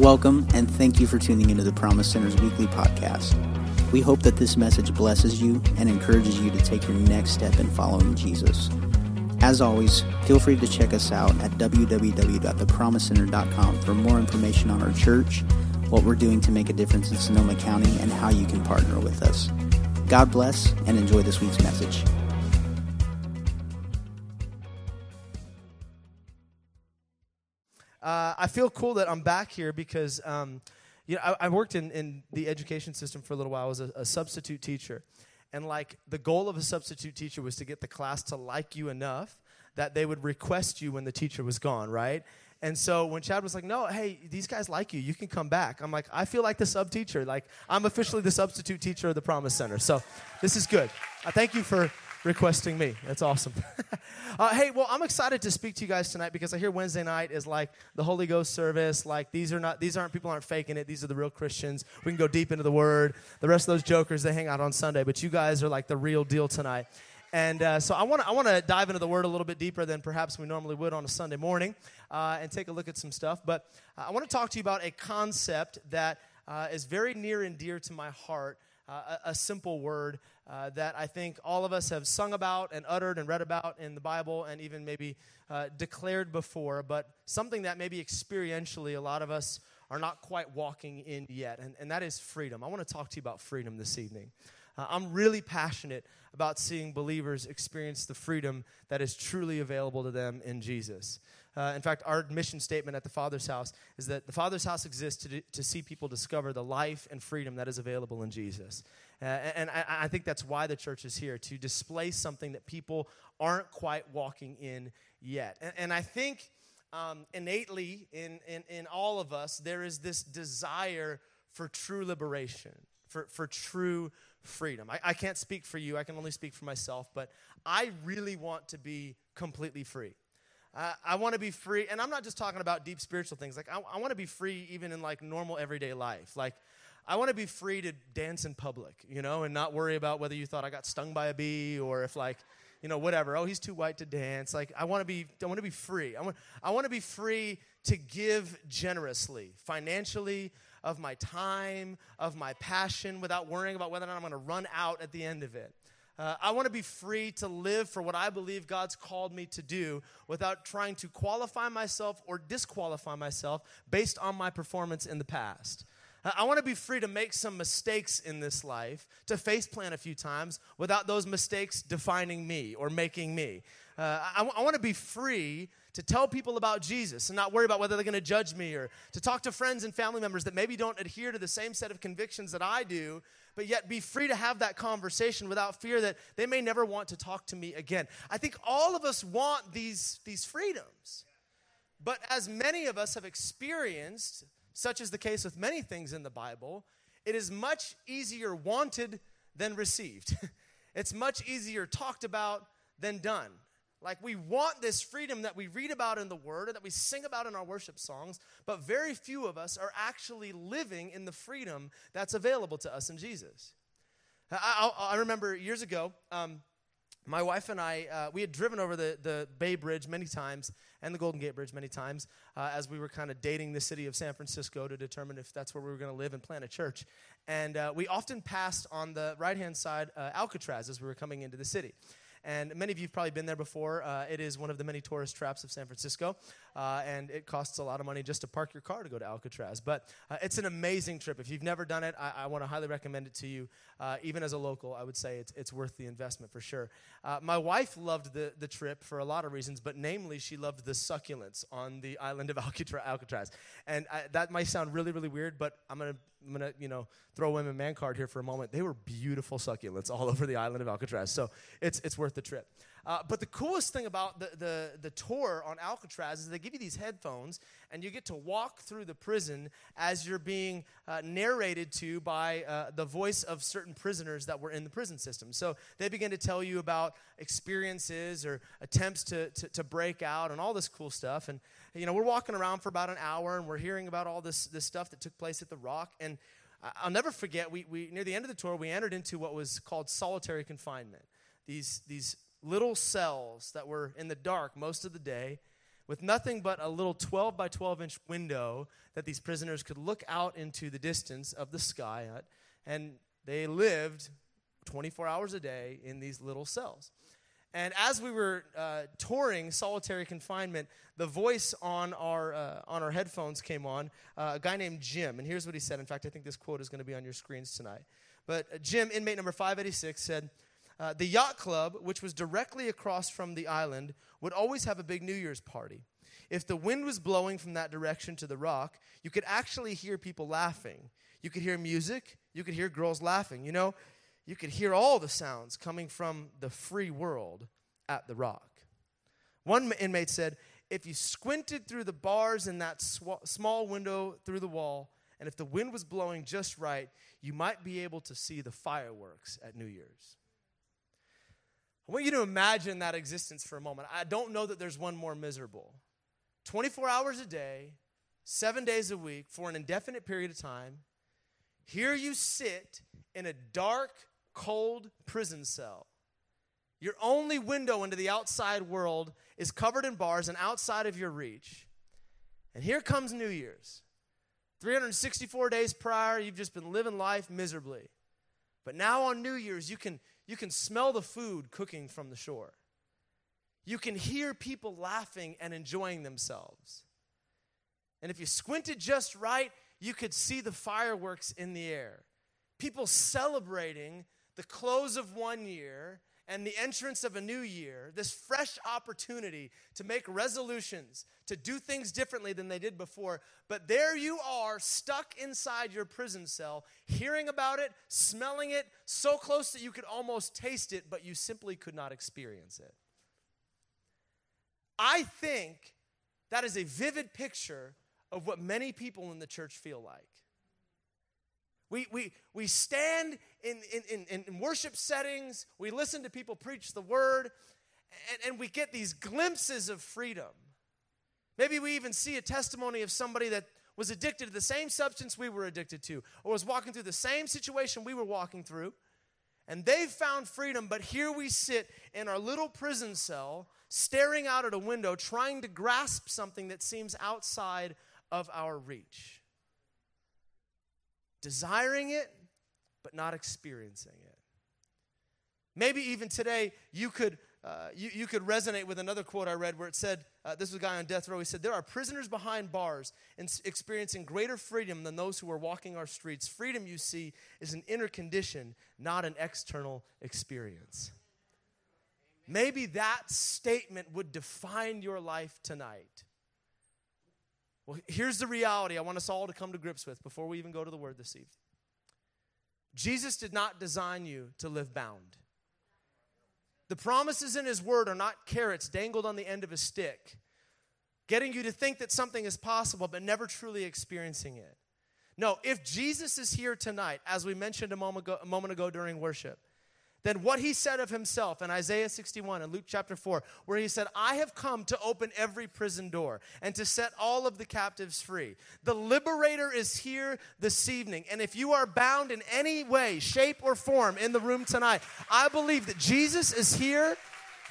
Welcome, and thank you for tuning into the Promise Center's weekly podcast. We hope that this message blesses you and encourages you to take your next step in following Jesus. As always, feel free to check us out at www.thepromisecenter.com for more information on our church, what we're doing to make a difference in Sonoma County, and how you can partner with us. God bless and enjoy this week's message. I feel cool that I'm back here because um, you know I, I worked in, in the education system for a little while. I was a, a substitute teacher, and like the goal of a substitute teacher was to get the class to like you enough that they would request you when the teacher was gone, right? And so when Chad was like, "No, hey, these guys like you. You can come back." I'm like, "I feel like the sub teacher. Like I'm officially the substitute teacher of the Promise Center. So this is good. I thank you for requesting me. That's awesome. uh, hey, well, I'm excited to speak to you guys tonight because I hear Wednesday night is like the Holy Ghost service. Like these are not these aren't people aren't faking it. These are the real Christians. We can go deep into the Word. The rest of those jokers they hang out on Sunday, but you guys are like the real deal tonight. And uh, so I want to I want to dive into the Word a little bit deeper than perhaps we normally would on a Sunday morning, uh, and take a look at some stuff. But uh, I want to talk to you about a concept that uh, is very near and dear to my heart. Uh, a, simple word uh, that I think all of us have sung about and uttered and read about in the Bible and even maybe uh, declared before, but something that maybe experientially a lot of us are not quite walking in yet, and, and that is freedom. I want to talk to you about freedom this evening. Uh, I'm really passionate about seeing believers experience the freedom that is truly available to them in Jesus. Uh, in fact, our mission statement at the Father's house is that the Father's house exists to, to see people discover the life and freedom that is available in Jesus. Uh, and I, I, think that's why the church is here, to display something that people aren't quite walking in yet. And, and I think um, innately in, in, in all of us, there is this desire for true liberation, for, for true freedom. I, I can't speak for you, I can only speak for myself, but I really want to be completely free. I want to be free, and I'm not just talking about deep spiritual things. Like, I, I want to be free even in like normal everyday life. Like, I want to be free to dance in public, you know, and not worry about whether you thought I got stung by a bee or if like, you know, whatever. Oh, he's too white to dance. Like, I want to be, I want to be free. I want, I want to be free to give generously, financially, of my time, of my passion, without worrying about whether or not I'm going to run out at the end of it. Uh, I want to be free to live for what I believe God's called me to do without trying to qualify myself or disqualify myself based on my performance in the past. Uh, I want to be free to make some mistakes in this life, to face plan a few times without those mistakes defining me or making me. Uh, want to be free to tell people about Jesus and not worry about whether they're going to judge me or to talk to friends and family members that maybe don't adhere to the same set of convictions that I do but yet be free to have that conversation without fear that they may never want to talk to me again. I think all of us want these, these freedoms. But as many of us have experienced, such is the case with many things in the Bible, it is much easier wanted than received. it's much easier talked about than done. Like we want this freedom that we read about in the Word and that we sing about in our worship songs, but very few of us are actually living in the freedom that's available to us in Jesus. I, I, I remember years ago, um, my wife and I, uh, we had driven over the, the Bay Bridge many times and the Golden Gate Bridge many times uh, as we were kind of dating the city of San Francisco to determine if that's where we were going to live and plant a church. And uh, we often passed on the right hand side uh, Alcatraz as we were coming into the city. And many of you have probably been there before. Uh, it is one of the many tourist traps of San Francisco, uh, and it costs a lot of money just to park your car to go to Alcatraz. But uh, it's an amazing trip. If you've never done it, I, I want to highly recommend it to you. Uh, even as a local, I would say it's, it's worth the investment for sure. Uh, my wife loved the, the trip for a lot of reasons, but namely, she loved the succulents on the island of Alcatraz. And I, that might sound really, really weird, but I'm going to I'm gonna, you know, throw women man card here for a moment. They were beautiful succulents all over the island of Alcatraz, so it's it's worth the trip. Uh, but the coolest thing about the, the, the tour on Alcatraz is they give you these headphones and you get to walk through the prison as you're being uh, narrated to by uh, the voice of certain prisoners that were in the prison system. So they begin to tell you about experiences or attempts to, to, to break out and all this cool stuff. And, you know, we're walking around for about an hour and we're hearing about all this, this stuff that took place at the Rock. And I'll never forget, we, we, near the end of the tour, we entered into what was called solitary confinement. These, these little cells that were in the dark most of the day with nothing but a little 12 by 12 inch window that these prisoners could look out into the distance of the sky at. And they lived 24 hours a day in these little cells. And as we were uh, touring solitary confinement, the voice on our, uh, on our headphones came on, uh, a guy named Jim. And here's what he said. In fact, I think this quote is going to be on your screens tonight. But uh, Jim, inmate number 586, said, uh, The yacht club, which was directly across from the island, would always have a big New Year's party. If the wind was blowing from that direction to the rock, you could actually hear people laughing. You could hear music, you could hear girls laughing. You know, you could hear all the sounds coming from the free world at the rock. One inmate said, if you squinted through the bars in that sw- small window through the wall, and if the wind was blowing just right, you might be able to see the fireworks at New Year's. I want you to imagine that existence for a moment. I don't know that there's one more miserable. 24 hours a day, seven days a week, for an indefinite period of time, here you sit in a dark, cold prison cell. Your only window into the outside world is covered in bars and outside of your reach. And here comes New Year's. 364 days prior, you've just been living life miserably. But now on New Year's, you can, you can smell the food cooking from the shore. You can hear people laughing and enjoying themselves. And if you squinted just right, you could see the fireworks in the air. People celebrating the close of one year and the entrance of a new year, this fresh opportunity to make resolutions, to do things differently than they did before. But there you are, stuck inside your prison cell, hearing about it, smelling it, so close that you could almost taste it, but you simply could not experience it. I think that is a vivid picture of what many people in the church feel like. We, we, we stand in, in, in, in worship settings, we listen to people preach the word, and, and we get these glimpses of freedom. Maybe we even see a testimony of somebody that was addicted to the same substance we were addicted to, or was walking through the same situation we were walking through, and they found freedom, but here we sit in our little prison cell, staring out at a window, trying to grasp something that seems outside of our reach desiring it, but not experiencing it. Maybe even today you could, uh, you, you could resonate with another quote I read where it said, uh, this was a guy on death row, he said, There are prisoners behind bars experiencing greater freedom than those who are walking our streets. Freedom, you see, is an inner condition, not an external experience. Maybe that statement would define your life tonight. Well, here's the reality I want us all to come to grips with before we even go to the word this evening. Jesus did not design you to live bound. The promises in his word are not carrots dangled on the end of a stick, getting you to think that something is possible but never truly experiencing it. No, if Jesus is here tonight, as we mentioned a moment ago, a moment ago during worship, than what he said of himself in Isaiah 61 and Luke chapter 4, where he said, I have come to open every prison door and to set all of the captives free. The liberator is here this evening. And if you are bound in any way, shape, or form in the room tonight, I believe that Jesus is here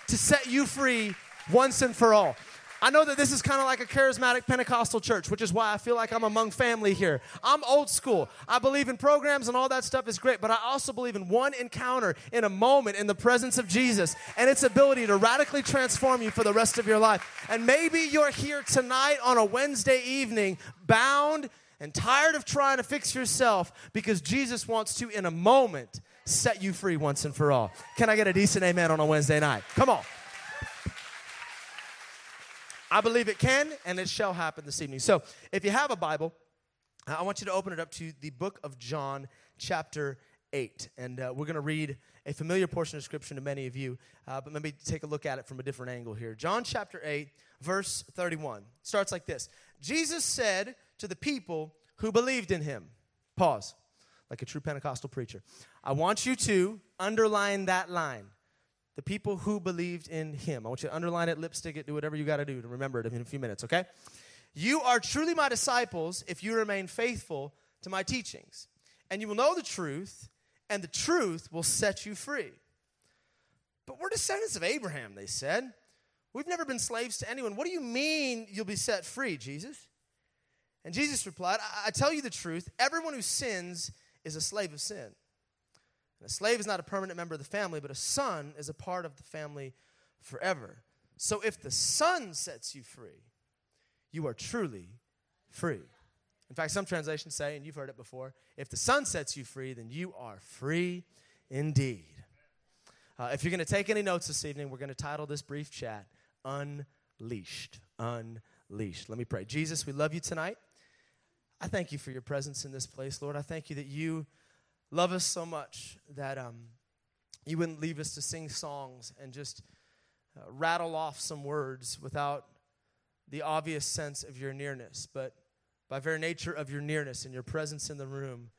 to set you free once and for all. I know that this is kind of like a charismatic Pentecostal church, which is why I feel like I'm among family here. I'm old school. I believe in programs and all that stuff is great, but I also believe in one encounter in a moment in the presence of Jesus and its ability to radically transform you for the rest of your life. And maybe you're here tonight on a Wednesday evening, bound and tired of trying to fix yourself because Jesus wants to, in a moment, set you free once and for all. Can I get a decent amen on a Wednesday night? Come on. I believe it can and it shall happen this evening. So, if you have a Bible, I want you to open it up to the book of John, chapter 8. And uh, we're going to read a familiar portion of scripture to many of you, uh, but maybe take a look at it from a different angle here. John chapter 8, verse 31 starts like this Jesus said to the people who believed in him, pause, like a true Pentecostal preacher. I want you to underline that line the people who believed in him. I want you to underline it, lipstick it, do whatever you got to do to remember it in a few minutes, okay? You are truly my disciples if you remain faithful to my teachings. And you will know the truth, and the truth will set you free. But we're descendants of Abraham, they said. We've never been slaves to anyone. What do you mean you'll be set free, Jesus? And Jesus replied, I, I tell you the truth. Everyone who sins is a slave of sin. And a slave is not a permanent member of the family, but a son is a part of the family forever. So if the son sets you free, you are truly free. In fact, some translations say, and you've heard it before, if the son sets you free, then you are free indeed. Uh, if you're going to take any notes this evening, we're going to title this brief chat Unleashed. Unleashed. Let me pray. Jesus, we love you tonight. I thank you for your presence in this place, Lord. I thank you that you love us so much that um, you wouldn't leave us to sing songs and just uh, rattle off some words without the obvious sense of your nearness. But by very nature of your nearness and your presence in the room,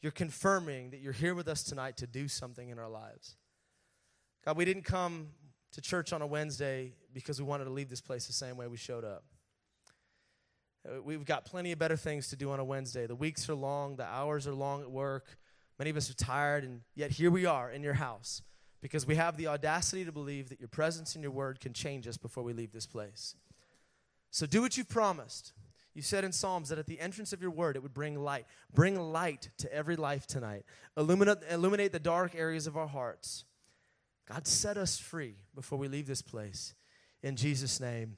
you're confirming that you're here with us tonight to do something in our lives. God, we didn't come to church on a Wednesday because we wanted to leave this place the same way we showed up. Uh, we've got plenty of better things to do on a Wednesday. The weeks are long, the hours are long at work. Many of us are tired, and yet here we are in your house because we have the audacity to believe that your presence and your word can change us before we leave this place. So do what you promised. You said in Psalms that at the entrance of your word it would bring light. Bring light to every life tonight. Illuminate, illuminate the dark areas of our hearts. God, set us free before we leave this place. In Jesus' name,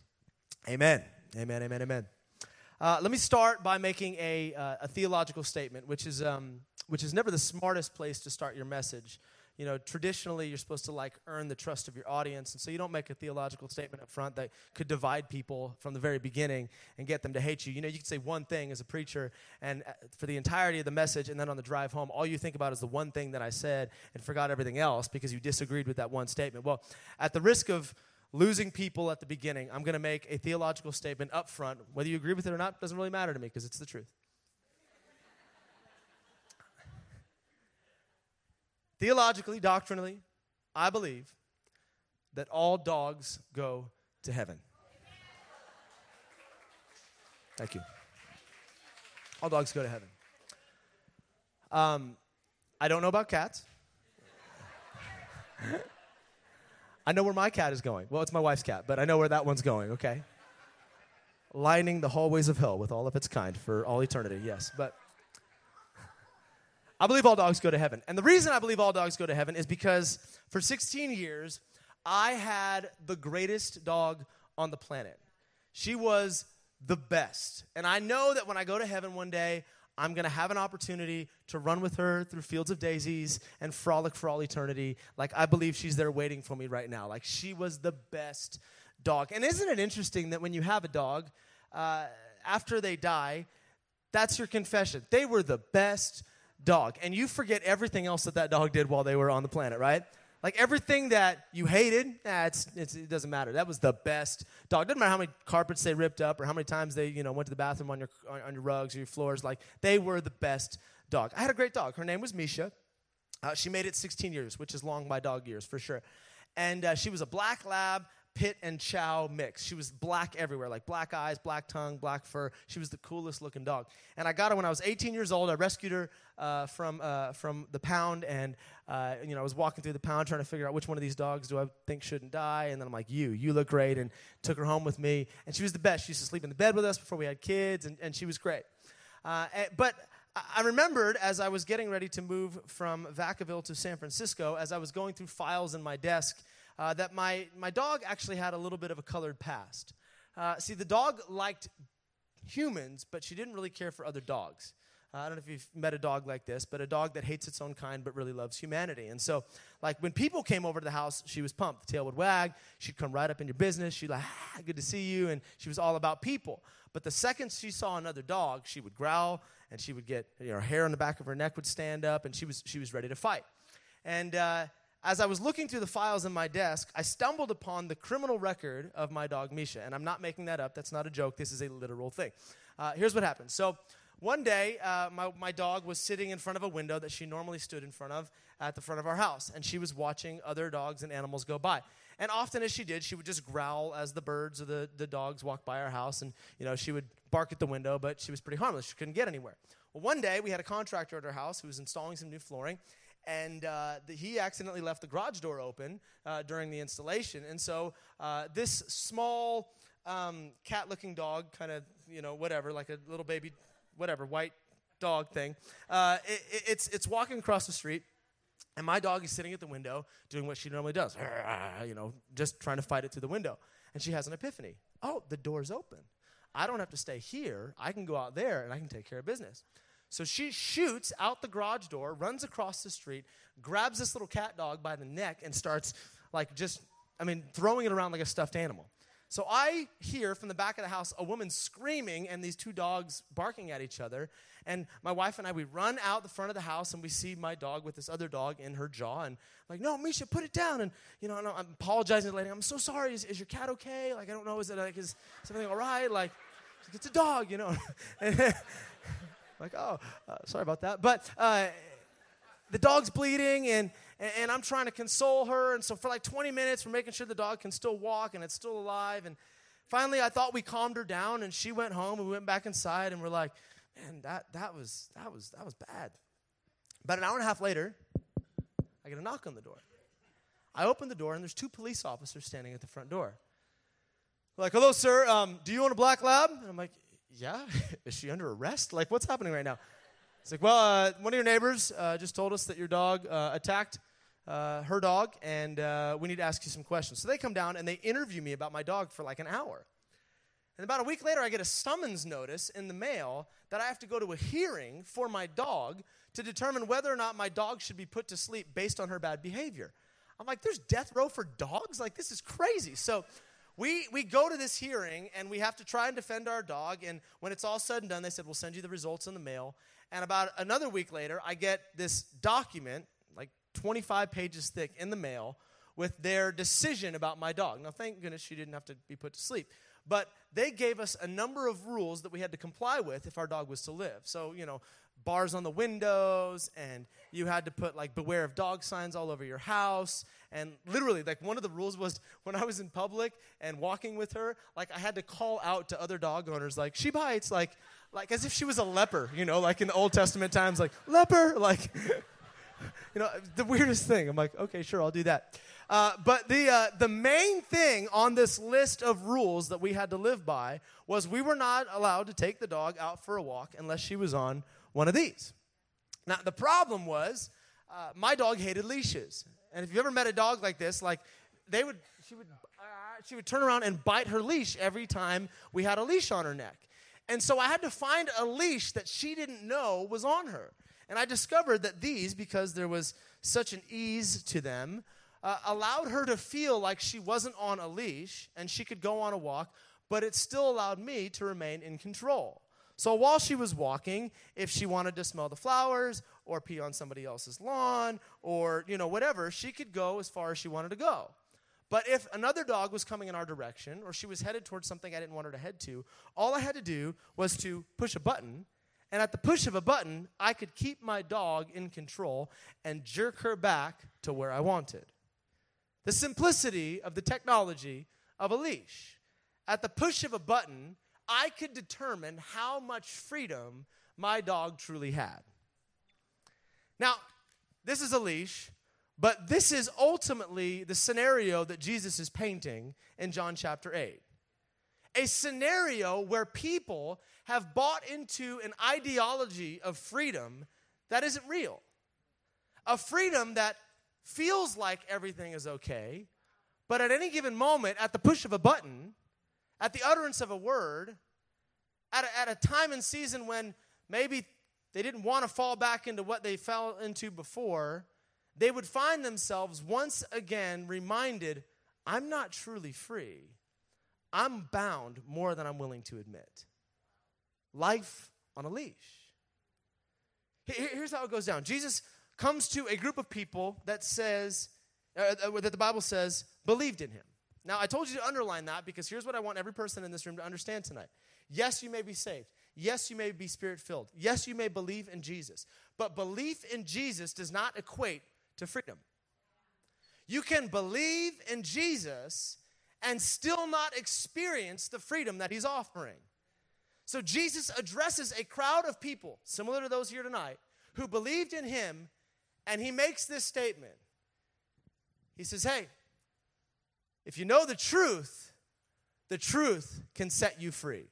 amen. Amen, amen, amen. Uh, let me start by making a, uh, a theological statement, which is, um, which is never the smartest place to start your message you know, traditionally you're supposed to like earn the trust of your audience. And so you don't make a theological statement up front that could divide people from the very beginning and get them to hate you. You know, you can say one thing as a preacher and uh, for the entirety of the message, and then on the drive home, all you think about is the one thing that I said and forgot everything else because you disagreed with that one statement. Well, at the risk of losing people at the beginning, I'm going to make a theological statement up front. Whether you agree with it or not doesn't really matter to me because it's the truth. Theologically, doctrinally, I believe that all dogs go to heaven. Thank you. All dogs go to heaven. Um, I don't know about cats. I know where my cat is going. Well, it's my wife's cat, but I know where that one's going, okay? Lining the hallways of hell with all of its kind for all eternity, yes. But I believe all dogs go to heaven. And the reason I believe all dogs go to heaven is because for 16 years, I had the greatest dog on the planet. She was the best. And I know that when I go to heaven one day, I'm going to have an opportunity to run with her through fields of daisies and frolic for all eternity. Like, I believe she's there waiting for me right now. Like, she was the best dog. And isn't it interesting that when you have a dog, uh, after they die, that's your confession? They were the best dog. And you forget everything else that that dog did while they were on the planet, right? Like everything that you hated, nah, it's, it's, it doesn't matter. That was the best dog. Doesn't matter how many carpets they ripped up or how many times they, you know, went to the bathroom on your on, your rugs or your floors. Like they were the best dog. I had a great dog. Her name was Misha. Uh, she made it 16 years, which is long by dog years for sure. And uh, she was a black lab pit and chow mix. She was black everywhere, like black eyes, black tongue, black fur. She was the coolest looking dog. And I got her when I was 18 years old. I rescued her uh, from, uh, from the pound, and uh, you know, I was walking through the pound trying to figure out which one of these dogs do I think shouldn't die. And then I'm like, you, you look great, and took her home with me. And she was the best. She used to sleep in the bed with us before we had kids, and, and she was great. Uh, and, but I remembered as I was getting ready to move from Vacaville to San Francisco, as I was going through files in my desk, uh, that my, my dog actually had a little bit of a colored past. Uh, see, the dog liked humans, but she didn't really care for other dogs. Uh, I don't know if you've met a dog like this, but a dog that hates its own kind but really loves humanity. And so, like, when people came over to the house, she was pumped. The tail would wag. She'd come right up in your business. She'd like, ah, good to see you. And she was all about people. But the second she saw another dog, she would growl and she would get, you know, her hair on the back of her neck would stand up and she was, she was ready to fight. And, uh, as I was looking through the files in my desk, I stumbled upon the criminal record of my dog Misha. And I'm not making that up. That's not a joke. This is a literal thing. Uh, here's what happened. So, one day, uh, my, my dog was sitting in front of a window that she normally stood in front of at the front of our house. And she was watching other dogs and animals go by. And often, as she did, she would just growl as the birds or the, the dogs walked by our house. And, you know, she would bark at the window, but she was pretty harmless. She couldn't get anywhere. Well, one day, we had a contractor at our house who was installing some new flooring and uh, the, he accidentally left the garage door open uh, during the installation. And so uh, this small um, cat-looking dog, kind of you know whatever, like a little baby, whatever white dog thing, uh, it, it's it's walking across the street. And my dog is sitting at the window doing what she normally does, you know, just trying to fight it through the window. And she has an epiphany. Oh, the door's open. I don't have to stay here. I can go out there and I can take care of business. So she shoots out the garage door, runs across the street, grabs this little cat dog by the neck, and starts like just, I mean, throwing it around like a stuffed animal. So I hear from the back of the house a woman screaming and these two dogs barking at each other. And my wife and I, we run out the front of the house and we see my dog with this other dog in her jaw. And I'm like, no, Misha, put it down. And, you know, I'm apologizing to the lady. I'm so sorry. Is, is your cat okay? Like, I don't know. Is it like, is something all right? Like, it's a dog, you know. like, oh, uh, sorry about that. But uh, the dog's bleeding, and, and I'm trying to console her. And so for like 20 minutes, we're making sure the dog can still walk and it's still alive. And finally, I thought we calmed her down, and she went home. And we went back inside, and we're like, man, that, that, was, that, was, that was bad. About an hour and a half later, I get a knock on the door. I open the door, and there's two police officers standing at the front door. Like, hello, sir. Um, do you own a black lab? And I'm like, yeah. Is she under arrest? Like, what's happening right now? It's like, well, uh, one of your neighbors uh, just told us that your dog uh, attacked uh, her dog, and uh, we need to ask you some questions. So they come down and they interview me about my dog for like an hour. And about a week later, I get a summons notice in the mail that I have to go to a hearing for my dog to determine whether or not my dog should be put to sleep based on her bad behavior. I'm like, there's death row for dogs? Like, this is crazy. So we, we go to this hearing and we have to try and defend our dog. And when it's all said and done, they said, we'll send you the results in the mail. And about another week later, I get this document, like 25 pages thick, in the mail with their decision about my dog. Now, thank goodness she didn't have to be put to sleep. But they gave us a number of rules that we had to comply with if our dog was to live. So, you know, bars on the windows, and you had to put like beware of dog signs all over your house. And literally, like one of the rules was when I was in public and walking with her, like I had to call out to other dog owners, like, she bites, like, like as if she was a leper, you know, like in the Old Testament times, like leper, like, you know, the weirdest thing. I'm like, okay, sure, I'll do that. Uh, but the, uh, the main thing on this list of rules that we had to live by was we were not allowed to take the dog out for a walk unless she was on one of these. Now, the problem was uh, my dog hated leashes. And if you've ever met a dog like this, like they would, she would, uh, she would turn around and bite her leash every time we had a leash on her neck. And so I had to find a leash that she didn't know was on her. And I discovered that these, because there was such an ease to them, uh, allowed her to feel like she wasn't on a leash and she could go on a walk, but it still allowed me to remain in control. So while she was walking, if she wanted to smell the flowers or pee on somebody else's lawn or, you know, whatever, she could go as far as she wanted to go. But if another dog was coming in our direction or she was headed towards something I didn't want her to head to, all I had to do was to push a button. And at the push of a button, I could keep my dog in control and jerk her back to where I wanted. The simplicity of the technology of a leash. At the push of a button, I could determine how much freedom my dog truly had. Now, this is a leash but this is ultimately the scenario that Jesus is painting in John chapter 8. A scenario where people have bought into an ideology of freedom that isn't real. A freedom that feels like everything is okay, but at any given moment, at the push of a button, at the utterance of a word, at a, at a time and season when maybe they didn't want to fall back into what they fell into before, they would find themselves once again reminded I'm not truly free. I'm bound more than I'm willing to admit. Life on a leash. Here's how it goes down Jesus comes to a group of people that says, uh, that the Bible says, believed in him. Now, I told you to underline that because here's what I want every person in this room to understand tonight. Yes, you may be saved. Yes, you may be spirit filled. Yes, you may believe in Jesus. But belief in Jesus does not equate to freedom. You can believe in Jesus and still not experience the freedom that he's offering. So Jesus addresses a crowd of people, similar to those here tonight, who believed in him And he makes this statement. He says, Hey, if you know the truth, the truth can set you free.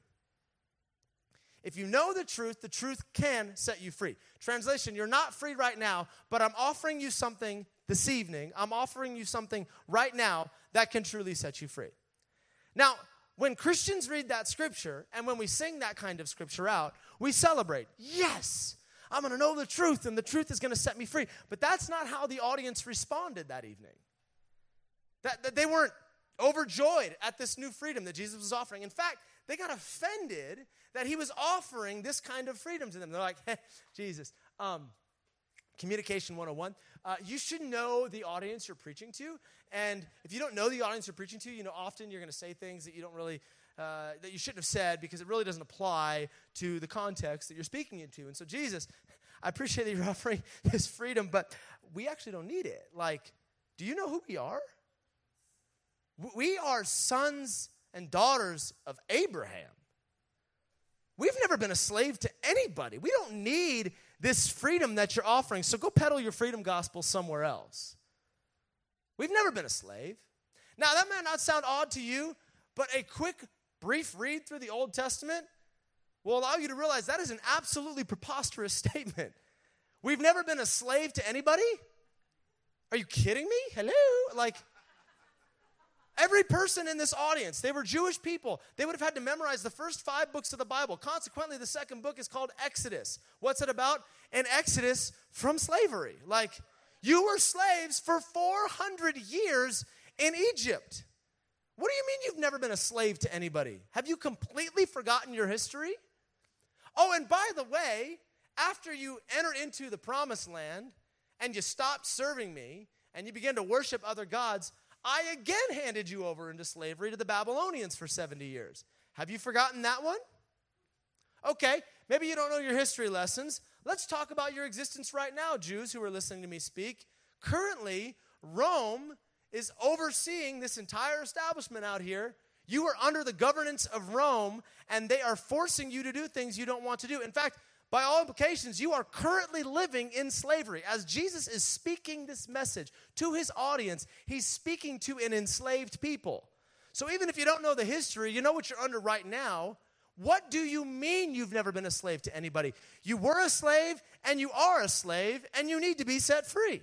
If you know the truth, the truth can set you free. Translation, you're not free right now, but I'm offering you something this evening. I'm offering you something right now that can truly set you free. Now, when Christians read that scripture and when we sing that kind of scripture out, we celebrate. Yes, I'm going to know the truth and the truth is going to set me free. But that's not how the audience responded that evening. That, that they weren't overjoyed at this new freedom that Jesus was offering. In fact, they got offended that he was offering this kind of freedom to them. They're like, hey, Jesus, um, communication 101 uh, you should know the audience you're preaching to and if you don't know the audience you're preaching to you know often you're going to say things that you don't really uh, that you shouldn't have said because it really doesn't apply to the context that you're speaking into and so jesus i appreciate that you're offering this freedom but we actually don't need it like do you know who we are we are sons and daughters of abraham We've never been a slave to anybody. We don't need this freedom that you're offering. So go peddle your freedom gospel somewhere else. We've never been a slave. Now, that might not sound odd to you, but a quick, brief read through the Old Testament will allow you to realize that is an absolutely preposterous statement. We've never been a slave to anybody? Are you kidding me? Hello? Like, Every person in this audience, they were Jewish people. They would have had to memorize the first five books of the Bible. Consequently, the second book is called Exodus. What's it about? An exodus from slavery. Like, you were slaves for 400 years in Egypt. What do you mean you've never been a slave to anybody? Have you completely forgotten your history? Oh, and by the way, after you enter into the promised land and you stop serving me and you begin to worship other gods, I again handed you over into slavery to the Babylonians for 70 years. Have you forgotten that one? Okay, maybe you don't know your history lessons. Let's talk about your existence right now, Jews who are listening to me speak. Currently, Rome is overseeing this entire establishment out here. You are under the governance of Rome, and they are forcing you to do things you don't want to do. In fact, by all implications, you are currently living in slavery. As Jesus is speaking this message to his audience, he's speaking to an enslaved people. So even if you don't know the history, you know what you're under right now. What do you mean you've never been a slave to anybody? You were a slave and you are a slave and you need to be set free.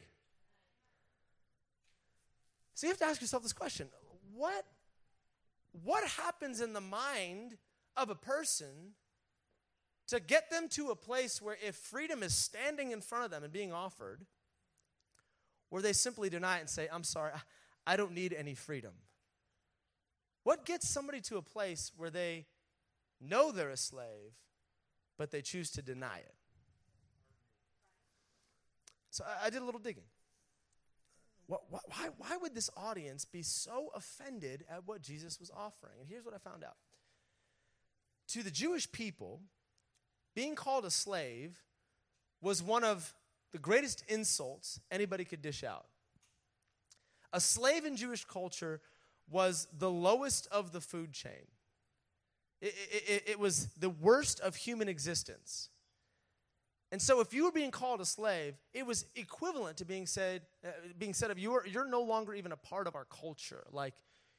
So you have to ask yourself this question what, what happens in the mind of a person to get them to a place where if freedom is standing in front of them and being offered, where they simply deny it and say, I'm sorry, I don't need any freedom. What gets somebody to a place where they know they're a slave, but they choose to deny it? So I, did a little digging. What, why, why would this audience be so offended at what Jesus was offering? And here's what I found out. To the Jewish people, being called a slave was one of the greatest insults anybody could dish out. A slave in Jewish culture was the lowest of the food chain. It, it, it, was the worst of human existence. And so, if you were being called a slave, it was equivalent to being said, uh, being said of you you're no longer even a part of our culture. Like,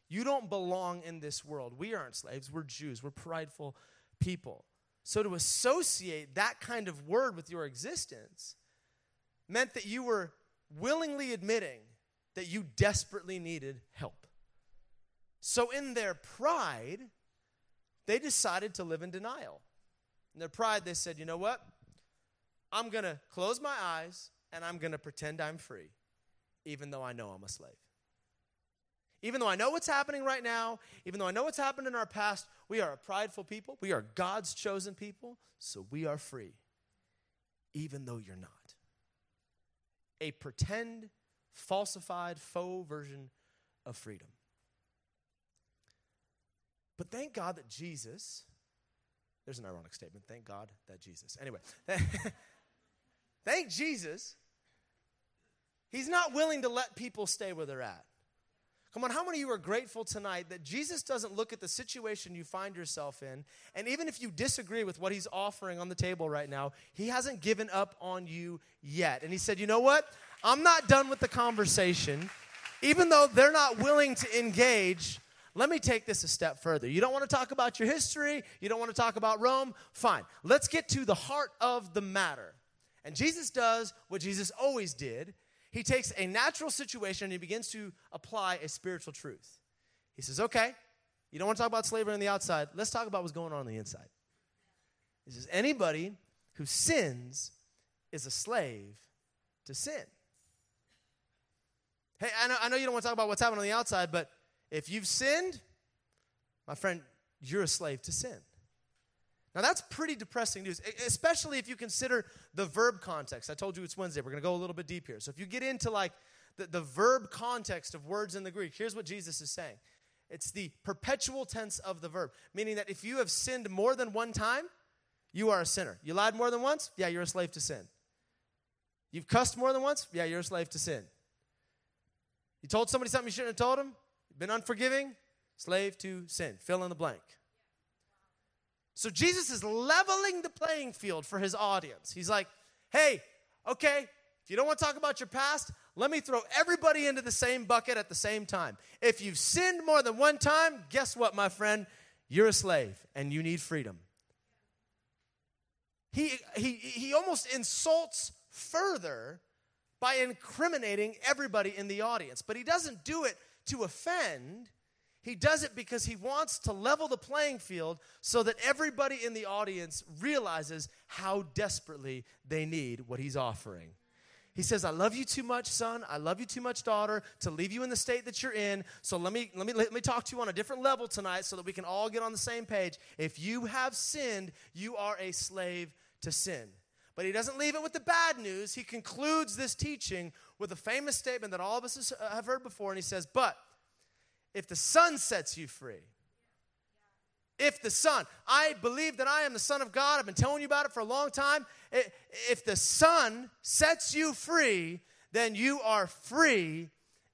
you don't belong in this world. We aren't slaves. We're Jews. We're prideful people. So to associate that kind of word with your existence meant that you were willingly admitting that you desperately needed help. So in their pride, they decided to live in denial. In their pride, they said, you know what? I'm going to close my eyes and I'm going to pretend I'm free, even though I know I'm a slave. Even though I know what's happening right now, even though I know what's happened in our past, we are a prideful people. We are God's chosen people, so we are free, even though you're not. A pretend, falsified, faux version of freedom. But thank God that Jesus, there's an ironic statement. Thank God that Jesus. Anyway, thank Jesus, He's not willing to let people stay where they're at. Come on, how many of you are grateful tonight that Jesus doesn't look at the situation you find yourself in, and even if you disagree with what he's offering on the table right now, he hasn't given up on you yet. And he said, You know what? I'm not done with the conversation. Even though they're not willing to engage, let me take this a step further. You don't want to talk about your history, you don't want to talk about Rome? Fine. Let's get to the heart of the matter. And Jesus does what Jesus always did. He takes a natural situation and he begins to apply a spiritual truth. He says, Okay, you don't want to talk about slavery on the outside. Let's talk about what's going on on the inside. He says, Anybody who sins is a slave to sin. Hey, I know, I know you don't want to talk about what's happening on the outside, but if you've sinned, my friend, you're a slave to sin. Now, that's pretty depressing news, especially if you consider the verb context. I told you it's Wednesday. We're going to go a little bit deep here. So, if you get into like the, the verb context of words in the Greek, here's what Jesus is saying it's the perpetual tense of the verb, meaning that if you have sinned more than one time, you are a sinner. You lied more than once? Yeah, you're a slave to sin. You've cussed more than once? Yeah, you're a slave to sin. You told somebody something you shouldn't have told them? You've been unforgiving? Slave to sin. Fill in the blank. So Jesus is leveling the playing field for his audience. He's like, hey, okay, if you don't want to talk about your past, let me throw everybody into the same bucket at the same time. If you've sinned more than one time, guess what, my friend? You're a slave and you need freedom. He, he, he almost insults further by incriminating everybody in the audience. But he doesn't do it to offend, he does it because he wants to level the playing field so that everybody in the audience realizes how desperately they need what he's offering. He says, I love you too much, son. I love you too much, daughter, to leave you in the state that you're in. So let me, let me, let me talk to you on a different level tonight so that we can all get on the same page. If you have sinned, you are a slave to sin. But he doesn't leave it with the bad news. He concludes this teaching with a famous statement that all of us uh, have heard before. And he says, But if the Son sets you free, if the Son, I believe that I am the Son of God, I've been telling you about it for a long time. If the Son sets you free, then you are free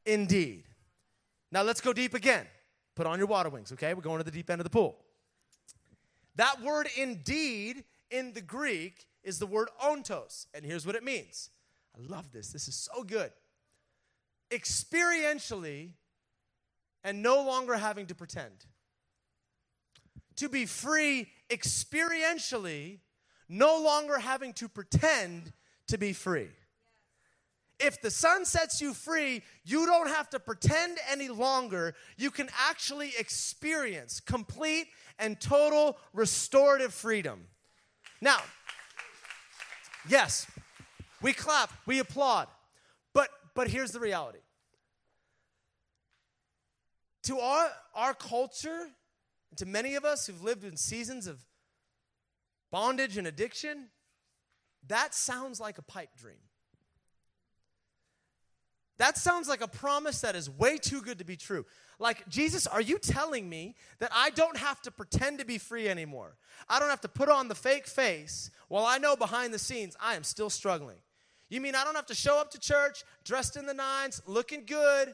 indeed. Now let's go deep again. Put on your water wings, okay? We're going to the deep end of the pool. That word indeed in the Greek is the word ontos. And here's what it means. I love this. This is so good. Experientially and no longer having to pretend. To be free experientially, no longer having to pretend to be free. If the son sets you free, you don't have to pretend any longer. You can actually experience complete and total restorative freedom. Now, Yes, we clap, we applaud. But but here's the reality. To our, our culture, and to many of us who've lived in seasons of bondage and addiction, that sounds like a pipe dream. That sounds like a promise that is way too good to be true. Like, Jesus, are you telling me that I don't have to pretend to be free anymore? I don't have to put on the fake face while I know behind the scenes I am still struggling. You mean I don't have to show up to church dressed in the nines, looking good,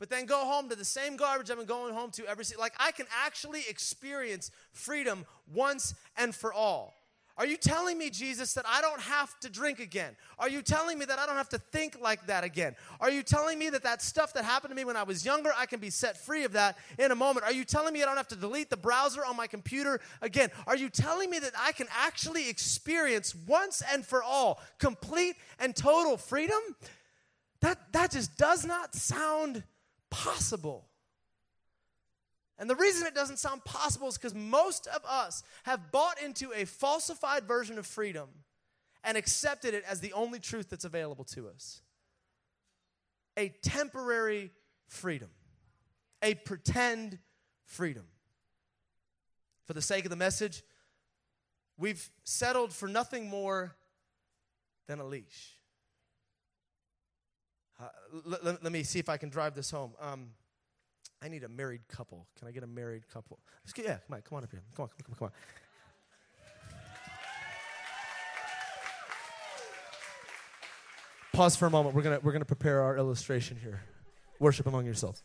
but then go home to the same garbage I've been going home to every like I can actually experience freedom once and for all. Are you telling me, Jesus, that I don't have to drink again? Are you telling me that I don't have to think like that again? Are you telling me that that stuff that happened to me when I was younger, I can be set free of that in a moment? Are you telling me I don't have to delete the browser on my computer again? Are you telling me that I can actually experience once and for all complete and total freedom? That, that just does not sound possible. And the reason it doesn't sound possible is because most of us have bought into a falsified version of freedom and accepted it as the only truth that's available to us. A temporary freedom, a pretend freedom. For the sake of the message, we've settled for nothing more than a leash. Uh, let, let, me see if I can drive this home. Um, I need a married couple. Can I get a married couple? Get, yeah, come on, come on up here. Come on, come on, come on. Pause for a moment. We're gonna we're gonna prepare our illustration here. Worship among yourselves.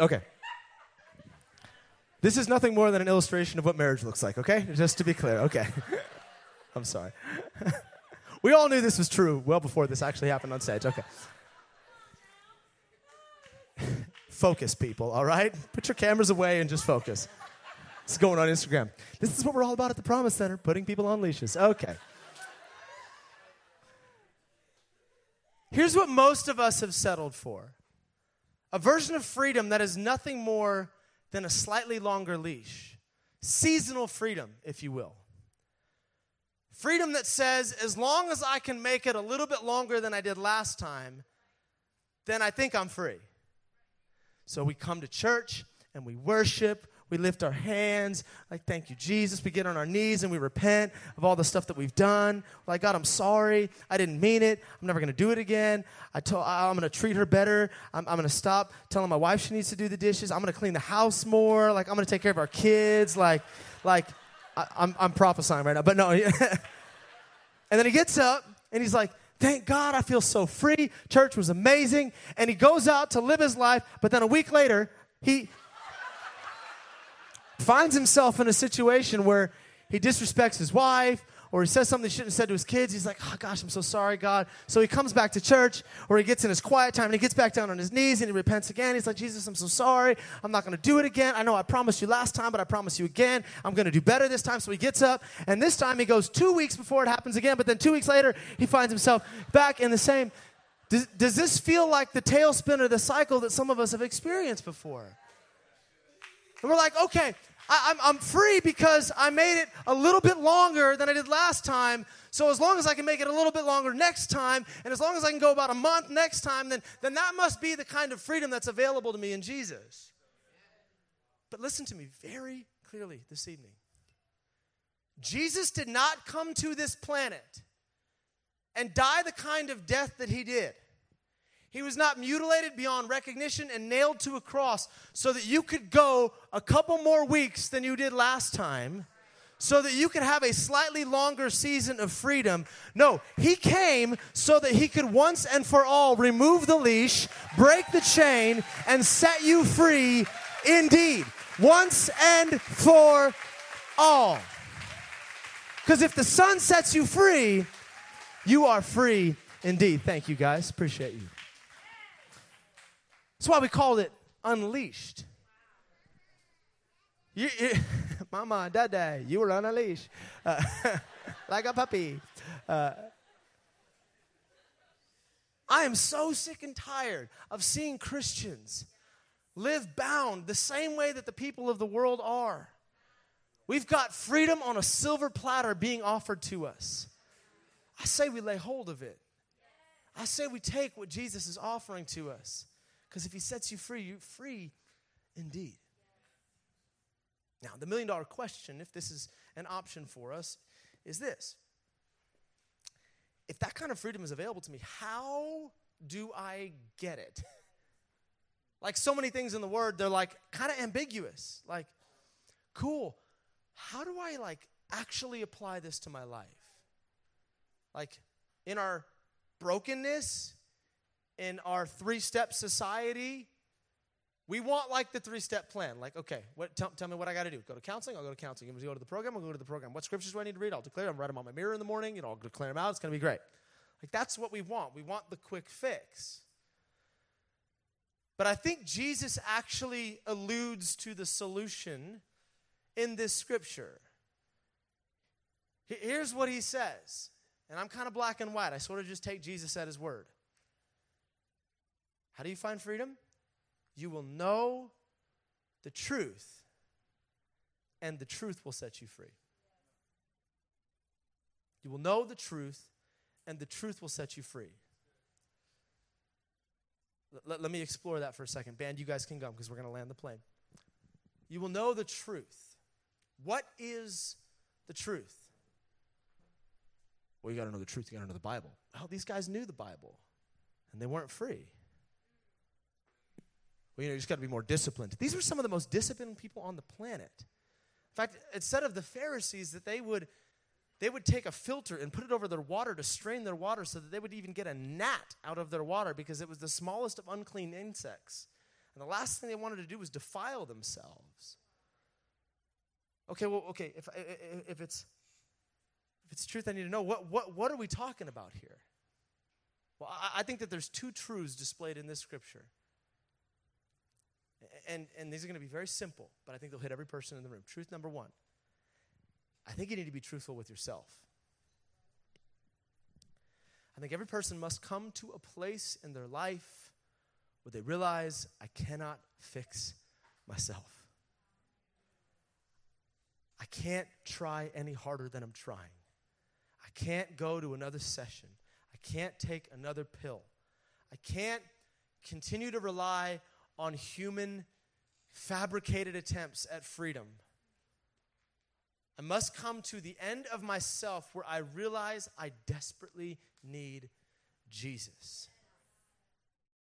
Okay. This is nothing more than an illustration of what marriage looks like, okay? Just to be clear, okay. I'm sorry. we all knew this was true well before this actually happened on stage, okay. focus, people, all right? Put your cameras away and just focus. It's going on Instagram. This is what we're all about at the Promise Center, putting people on leashes. Okay. Here's what most of us have settled for a version of freedom that is nothing more than a slightly longer leash. Seasonal freedom, if you will. Freedom that says, as long as I can make it a little bit longer than I did last time, then I think I'm free. So we come to church and we worship, we lift our hands, like, thank you, Jesus. We get on our knees and we repent of all the stuff that we've done. Like, God, I'm sorry. I didn't mean it. I'm never going to do it again. I told, I'm going to treat her better. I'm, I'm going to stop telling my wife she needs to do the dishes. I'm going to clean the house more. Like, I'm going to take care of our kids. Like, like I, I'm, I'm prophesying right now, but no. and then he gets up and he's like, Thank God I feel so free. Church was amazing. And he goes out to live his life, but then a week later, he finds himself in a situation where he disrespects his wife or he says something he shouldn't have said to his kids. He's like, oh gosh, I'm so sorry, God. So he comes back to church or he gets in his quiet time and he gets back down on his knees and he repents again. He's like, Jesus, I'm so sorry. I'm not going to do it again. I know I promised you last time, but I promise you again. I'm going to do better this time. So he gets up and this time he goes two weeks before it happens again, but then two weeks later, he finds himself back in the same. Does, does this feel like the tailspin or the cycle that some of us have experienced before? And we're like, okay, I, am I'm, I'm free because I made it a little bit longer than I did last time. So as long as I can make it a little bit longer next time, and as long as I can go about a month next time, then, then that must be the kind of freedom that's available to me in Jesus. But listen to me very clearly this evening. Jesus did not come to this planet and die the kind of death that he did he was not mutilated beyond recognition and nailed to a cross so that you could go a couple more weeks than you did last time, so that you could have a slightly longer season of freedom. No, he came so that he could once and for all remove the leash, break the chain, and set you free indeed. Once and for all. Because if the son sets you free, you are free indeed. Thank you, guys. Appreciate you. That's why we called it unleashed. You, you, Mama, Dada, you were on a leash uh, like a puppy. Uh, I am so sick and tired of seeing Christians live bound the same way that the people of the world are. We've got freedom on a silver platter being offered to us. I say we lay hold of it. I say we take what Jesus is offering to us. Because if he sets you free, you're free indeed. Now, the million dollar question, if this is an option for us, is this. If that kind of freedom is available to me, how do I get it? like so many things in the word, they're like kind of ambiguous. Like, cool. How do I like actually apply this to my life? Like in our brokenness, in our three step society, we want like the three step plan. Like, okay, what, tell, tell me what I got to do. Go to counseling? I'll go to counseling. I'm going to go to the program? I'll go to the program. What scriptures do I need to read? I'll declare them. Write them on my mirror in the morning. You know, I'll declare them out. It's going to be great. Like, that's what we want. We want the quick fix. But I think Jesus actually alludes to the solution in this scripture. Here's what he says, and I'm kind of black and white. I sort of just take Jesus at his word. How do you find freedom? You will know the truth, and the truth will set you free. You will know the truth, and the truth will set you free. Let, let me explore that for a second. Band, you guys can go because we're going to land the plane. You will know the truth. What is the truth? Well, you got to know the truth. You got to know the Bible. Oh, these guys knew the Bible, and they weren't free. You know, you just got to be more disciplined. These were some of the most disciplined people on the planet. In fact, it said of the Pharisees that they would they would take a filter and put it over their water to strain their water so that they would even get a gnat out of their water because it was the smallest of unclean insects. And the last thing they wanted to do was defile themselves. Okay, well, okay, if, if, it's, if it's truth, I need to know what, what, what are we talking about here? Well, I think that there's two truths displayed in this scripture. And, and these are going to be very simple, but I think they'll hit every person in the room. Truth number one I think you need to be truthful with yourself. I think every person must come to a place in their life where they realize I cannot fix myself. I can't try any harder than I'm trying. I can't go to another session. I can't take another pill. I can't continue to rely on human fabricated attempts at freedom. I must come to the end of myself where I realize I desperately need Jesus.